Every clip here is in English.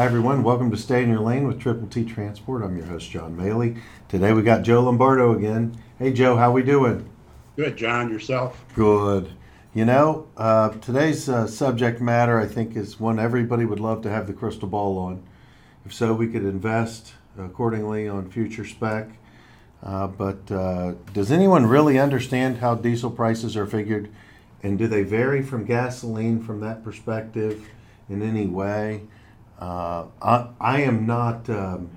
Hi, everyone. Welcome to Stay in Your Lane with Triple T Transport. I'm your host, John Maley. Today we got Joe Lombardo again. Hey, Joe, how we doing? Good, John. Yourself? Good. You know, uh, today's uh, subject matter, I think, is one everybody would love to have the crystal ball on. If so, we could invest accordingly on future spec. Uh, but uh, does anyone really understand how diesel prices are figured? And do they vary from gasoline from that perspective in any way? Uh, I, I am not um,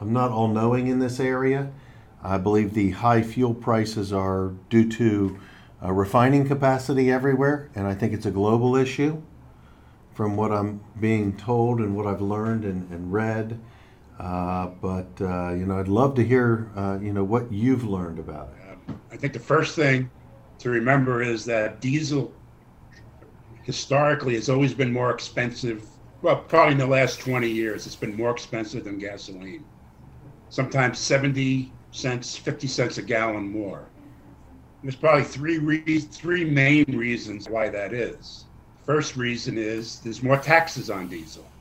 I'm not all knowing in this area. I believe the high fuel prices are due to uh, refining capacity everywhere, and I think it's a global issue. From what I'm being told and what I've learned and, and read, uh, but uh, you know, I'd love to hear uh, you know what you've learned about it. Um, I think the first thing to remember is that diesel historically has always been more expensive. Well, probably in the last 20 years, it's been more expensive than gasoline. Sometimes 70 cents, 50 cents a gallon more. There's probably three re- three main reasons why that is. First reason is there's more taxes on diesel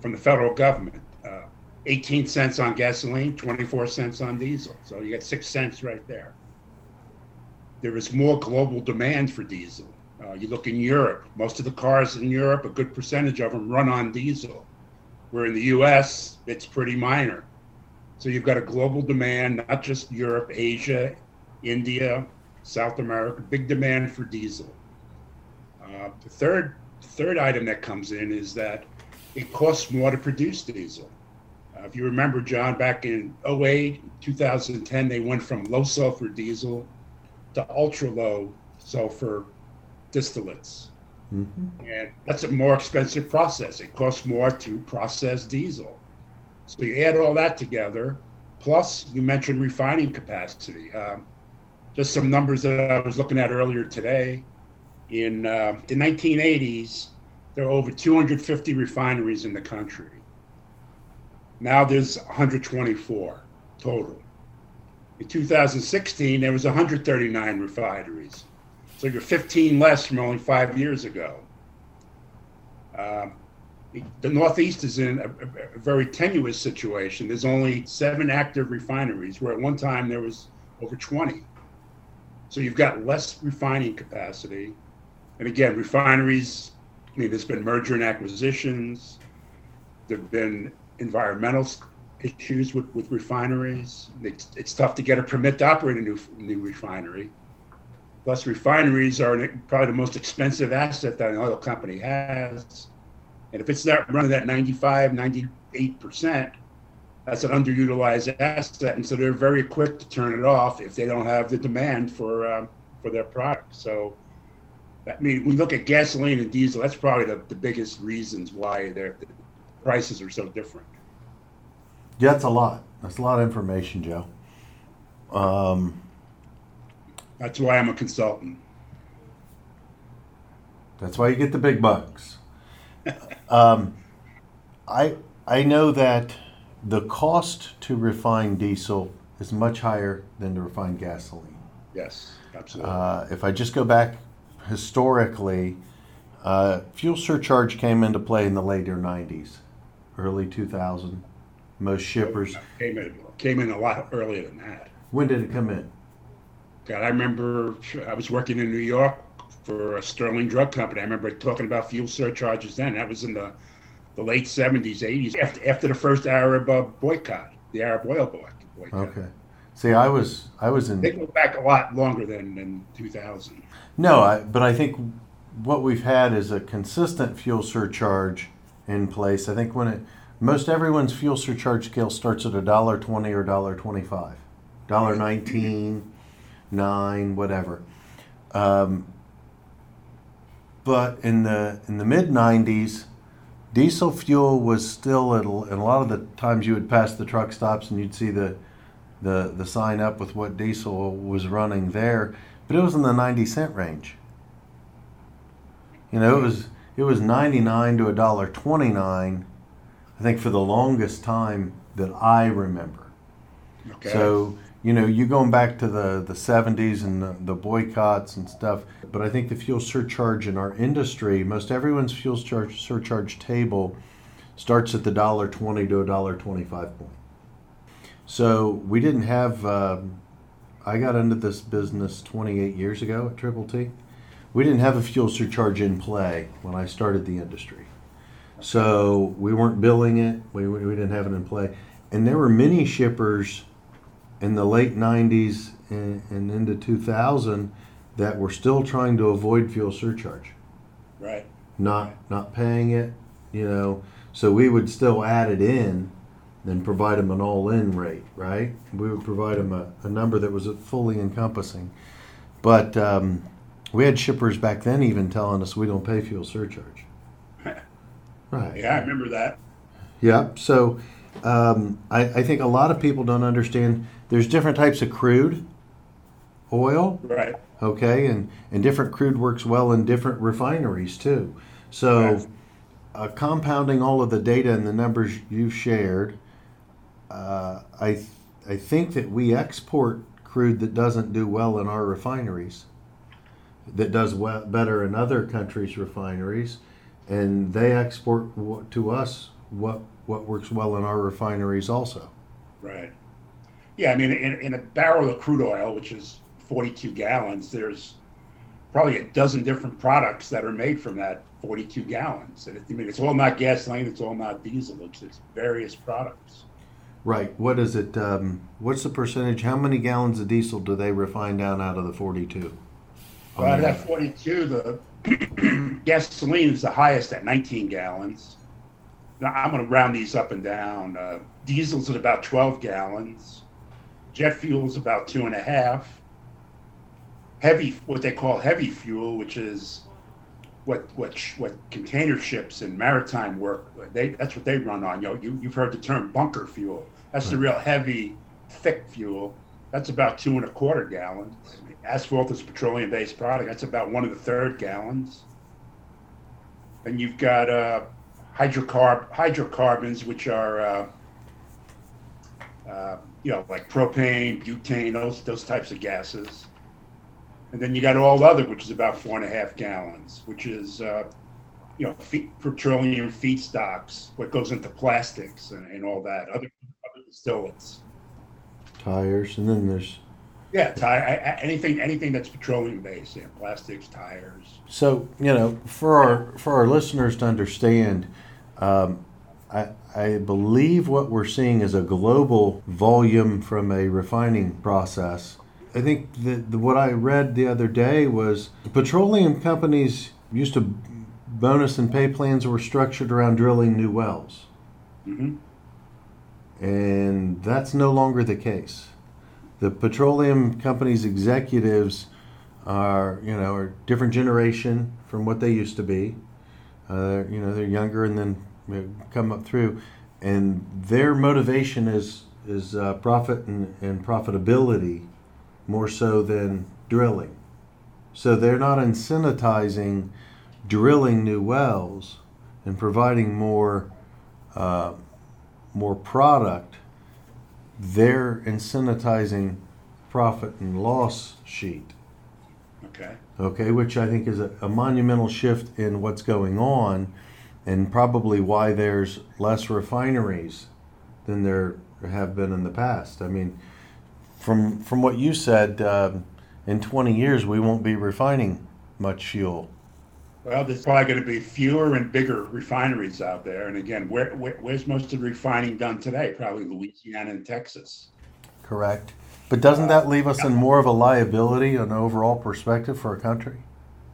from the federal government. Uh, 18 cents on gasoline, 24 cents on diesel. So you get six cents right there. There is more global demand for diesel. Uh, you look in Europe, most of the cars in Europe, a good percentage of them run on diesel. Where in the US, it's pretty minor. So you've got a global demand, not just Europe, Asia, India, South America, big demand for diesel. Uh, the third third item that comes in is that it costs more to produce diesel. Uh, if you remember, John, back in 08, 2010, they went from low sulfur diesel to ultra low sulfur distillates. Mm-hmm. And that's a more expensive process. It costs more to process diesel. So you add all that together, plus you mentioned refining capacity. Um, just some numbers that I was looking at earlier today. In uh, the 1980s, there were over 250 refineries in the country. Now there's 124 total. In 2016, there was 139 refineries. So you're 15 less from only five years ago. Um, the Northeast is in a, a, very tenuous situation. There's only seven active refineries, where at one time there was over 20. So you've got less refining capacity. And again, refineries, I mean, there's been merger and acquisitions. There have been environmental issues with, with refineries. It's, it's tough to get a permit to operate a new, new refinery. Plus, refineries are probably the most expensive asset that an oil company has. And if it's not running at 95, 98%, that's an underutilized asset. And so they're very quick to turn it off if they don't have the demand for, um, for their product. So, I mean, we look at gasoline and diesel, that's probably the, the biggest reasons why their prices are so different. Yeah, that's a lot. That's a lot of information, Joe. Um, that's why I'm a consultant. That's why you get the big bucks. um, I I know that the cost to refine diesel is much higher than to refine gasoline. Yes, absolutely. Uh, if I just go back historically, uh, fuel surcharge came into play in the later 90s, early 2000. Most shippers came in came in a lot earlier than that. When did it come in? I remember I was working in New York for a Sterling Drug Company. I remember talking about fuel surcharges then. That was in the, the late 70s, 80s, after, after the first Arab uh, boycott, the Arab oil boycott. Okay. See, I was I was in. They go back a lot longer than, than 2000. No, I, but I think what we've had is a consistent fuel surcharge in place. I think when it most everyone's fuel surcharge scale starts at a dollar twenty or dollar twenty five, dollar nineteen, nine, whatever. Um, but in the in the mid '90s, diesel fuel was still at, and a lot of the times you would pass the truck stops and you'd see the the the sign up with what diesel was running there, but it was in the 90 cent range. You know, it was it was 99 to a dollar 29 I think for the longest time that I remember. Okay. So, you know, you going back to the, the 70s and the, the, boycotts and stuff, but I think the fuel surcharge in our industry, most everyone's fuel surcharge, surcharge table starts at the dollar twenty to a dollar twenty-five point. So we didn't have. Um, I got into this business 28 years ago at Triple T. We didn't have a fuel surcharge in play when I started the industry. So we weren't billing it. We we didn't have it in play, and there were many shippers in the late 90s and, and into 2000 that were still trying to avoid fuel surcharge Right. not not paying it, you know. So we would still add it in, then provide them an all-in rate, right? We would provide them a, a number that was fully encompassing. But um, we had shippers back then even telling us we don't pay fuel surcharge. Right. Yeah, I remember that. Yep. So um, I, I think a lot of people don't understand. There's different types of crude oil Right. okay and and different crude works well in different refineries too so Right. uh, compounding all of the data and the numbers you've shared uh, i th- i think that we export crude that doesn't do well in our refineries that does well, better in other countries refineries and they export to us what what works well in our refineries also Right. Yeah, I mean, in, in a barrel of crude oil, which is 42 gallons, there's probably a dozen different products that are made from that 42 gallons. And it, I mean, it's all not gasoline, it's all not diesel, it's, it's various products. right what is it um, what's the percentage how many gallons of diesel do they refine down out of the 42 Well, out of that 42, the gasoline is the highest at 19 gallons. Now, I'm going to round these up and down. Uh, diesel's at about 12 gallons. Jet fuel's about two and a half. Heavy, what they call heavy fuel, which is what what what container ships and maritime work. They that's what they run on. You know, you you've heard the term bunker fuel. That's the real heavy, thick fuel. That's about two and a quarter gallons. Asphalt is a petroleum-based product. That's about one and a third gallons. And you've got uh, hydrocarb hydrocarbons, which are uh, uh, you know like propane, butane, those those types of gases. And then you got all other, which is about four and a half gallons, which is uh, you know fe- petroleum feedstocks, what goes into plastics and, and all that, other other distillates. tires and then there's Yeah, tire, anything anything that's petroleum based, yeah, plastics, tires. So you know, for our for our listeners to understand, um, I I believe what we're seeing is a global volume from a refining process. I think that the, what I read the other day was petroleum companies used to bonus and pay plans were structured around drilling new wells, hmm and that's no longer the case. The petroleum companies executives are you know are different generation from what they used to be. Uh, you know they're younger and then come up through, and their motivation is is uh, profit and, and profitability more so than drilling. So they're not incentivizing drilling new wells and providing more uh, more product. They're incentivizing profit and loss sheet Okay. okay, which I think is a, a monumental shift in what's going on, and probably why there's less refineries than there have been in the past. I mean, from from what you said, um, in 20 years we won't be refining much fuel. Well, there's probably going to be fewer and bigger refineries out there. And again, where, where where's most of the refining done today? Probably Louisiana and Texas. Correct. But doesn't that leave us in more of a liability, an overall perspective for a country?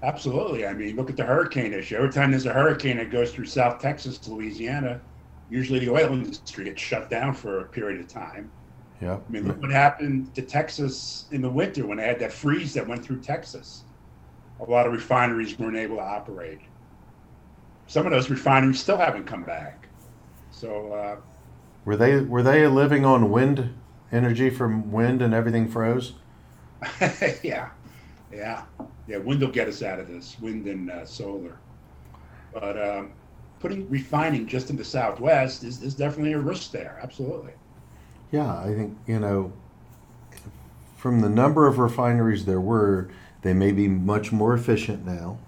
Absolutely. I mean, look at the hurricane issue. Every time there's a hurricane that goes through South Texas Louisiana, usually the oil industry gets shut down for a period of time. Yeah. I mean, look what happened to Texas in the winter when they had that freeze that went through Texas. A lot of refineries weren't able to operate. Some of those refineries still haven't come back. So, uh, Were they were they living on wind energy from wind and everything froze? yeah, yeah, yeah. Wind will get us out of this. Wind and uh, solar, but um, putting refining just in the Southwest is, is definitely a risk there. Absolutely. Yeah, I think, you know, from the number of refineries there were, they may be much more efficient now.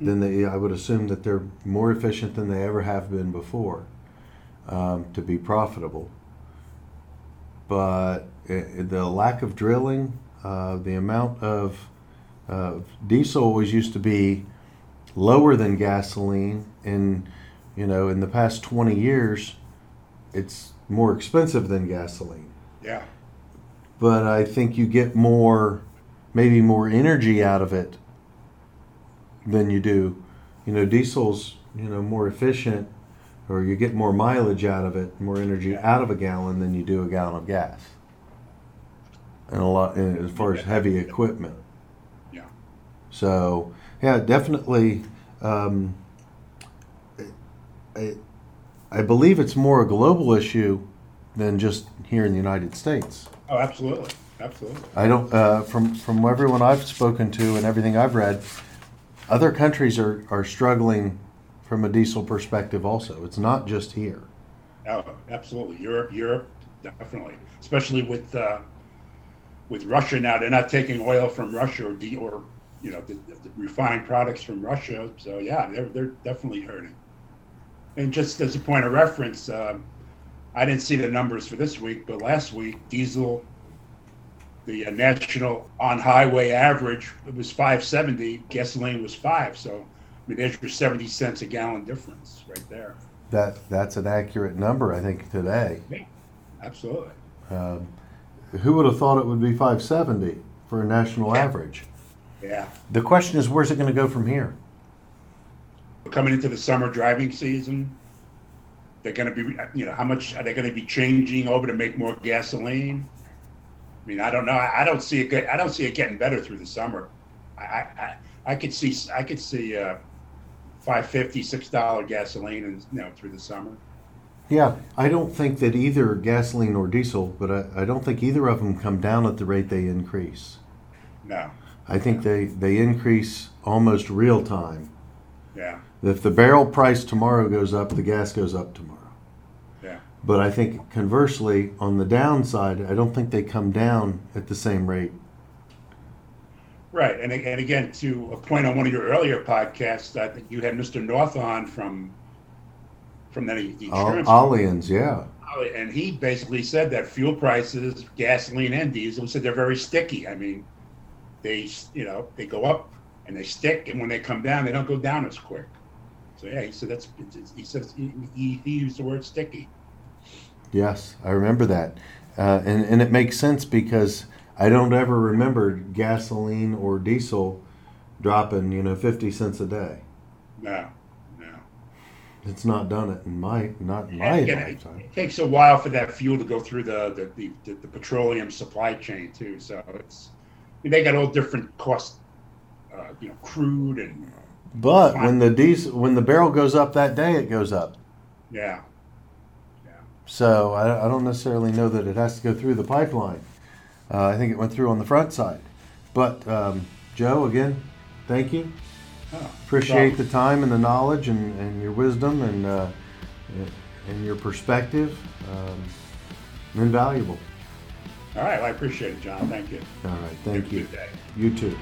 Than they, I would assume that they're more efficient than they ever have been before um, to be profitable. But i the lack of drilling, uh, the amount of uh, diesel always used to be lower than gasoline, and you know, in the past 20 years, it's more expensive than gasoline. Yeah. But I think you get more, maybe more energy out of it than you do. You know, diesel's you know more efficient, or you get more mileage out of it, more energy out of a gallon than you do a gallon of gas. And a lot and as far as heavy equipment. Yeah. So yeah, definitely. Um, I, I believe it's more a global issue than just here in the United States. Oh, absolutely, absolutely. I don't uh, from from everyone I've spoken to and everything I've read, other countries are are struggling from a diesel perspective. Also, it's not just here. Oh, absolutely. Europe, Europe, definitely. Especially with uh, with Russia now, they're not taking oil from Russia or de- or you know the, the refined products from Russia. So yeah, they're they're definitely hurting. And just as a point of reference, um, I didn't see the numbers for this week, but last week diesel, the uh, national on highway average it was 570. Gasoline was five. So I mean, there's your 70 cents a gallon difference right there. That that's an accurate number, I think, today. Yeah, absolutely. Um, who would have thought it would be 570 for a national Yeah. average? Yeah. The question is, where's it going to go from here? coming into the summer driving season, they're going to be, you know, how much are they going to be changing over to make more gasoline? I mean, I don't know. I, I don't see it. Get, I don't see it getting better through the summer. I, I, I- I could see, I could see uh, five fifty, six dollar gasoline, and you know, through the summer. Yeah, I don't think that either gasoline or diesel, but I, I don't think either of them come down at the rate they increase. No. I think they, they increase almost real time. Yeah. If the barrel price tomorrow goes up, the gas goes up tomorrow. Yeah. But I think conversely, on the downside, I don't think they come down at the same rate. Right. And, and again, to a point on one of your earlier podcasts, I think you had Mr. North on from from Al- insurance. Allianz, yeah. and he basically said that fuel prices, gasoline and diesel, said they're very sticky. I mean, they you know they go up and they stick, and when they come down, they don't go down as quick. So yeah, he said that's it's- he says he, he, he used the word sticky. Yes, I remember that. Uh, and, and it makes sense because I don't ever remember gasoline or diesel dropping, you know, 50 cents a day. No, no. It's not done it in my, not in my again, lifetime. it takes a while for that fuel to go through the the, the, the petroleum supply chain too. So it's they got all different costs, uh, you know, crude and But when the diesel, when the barrel goes up that day, it goes up. yeah, So I, I don't necessarily know that it has to go through the pipeline. Uh, I think it went through on the front side. But um, Joe, again, thank you. Appreciate the time and the knowledge and, and your wisdom and uh, and your perspective. Um, invaluable. All right, well, I appreciate it, John. Thank you. All right, Have thank a you. Good day. You too.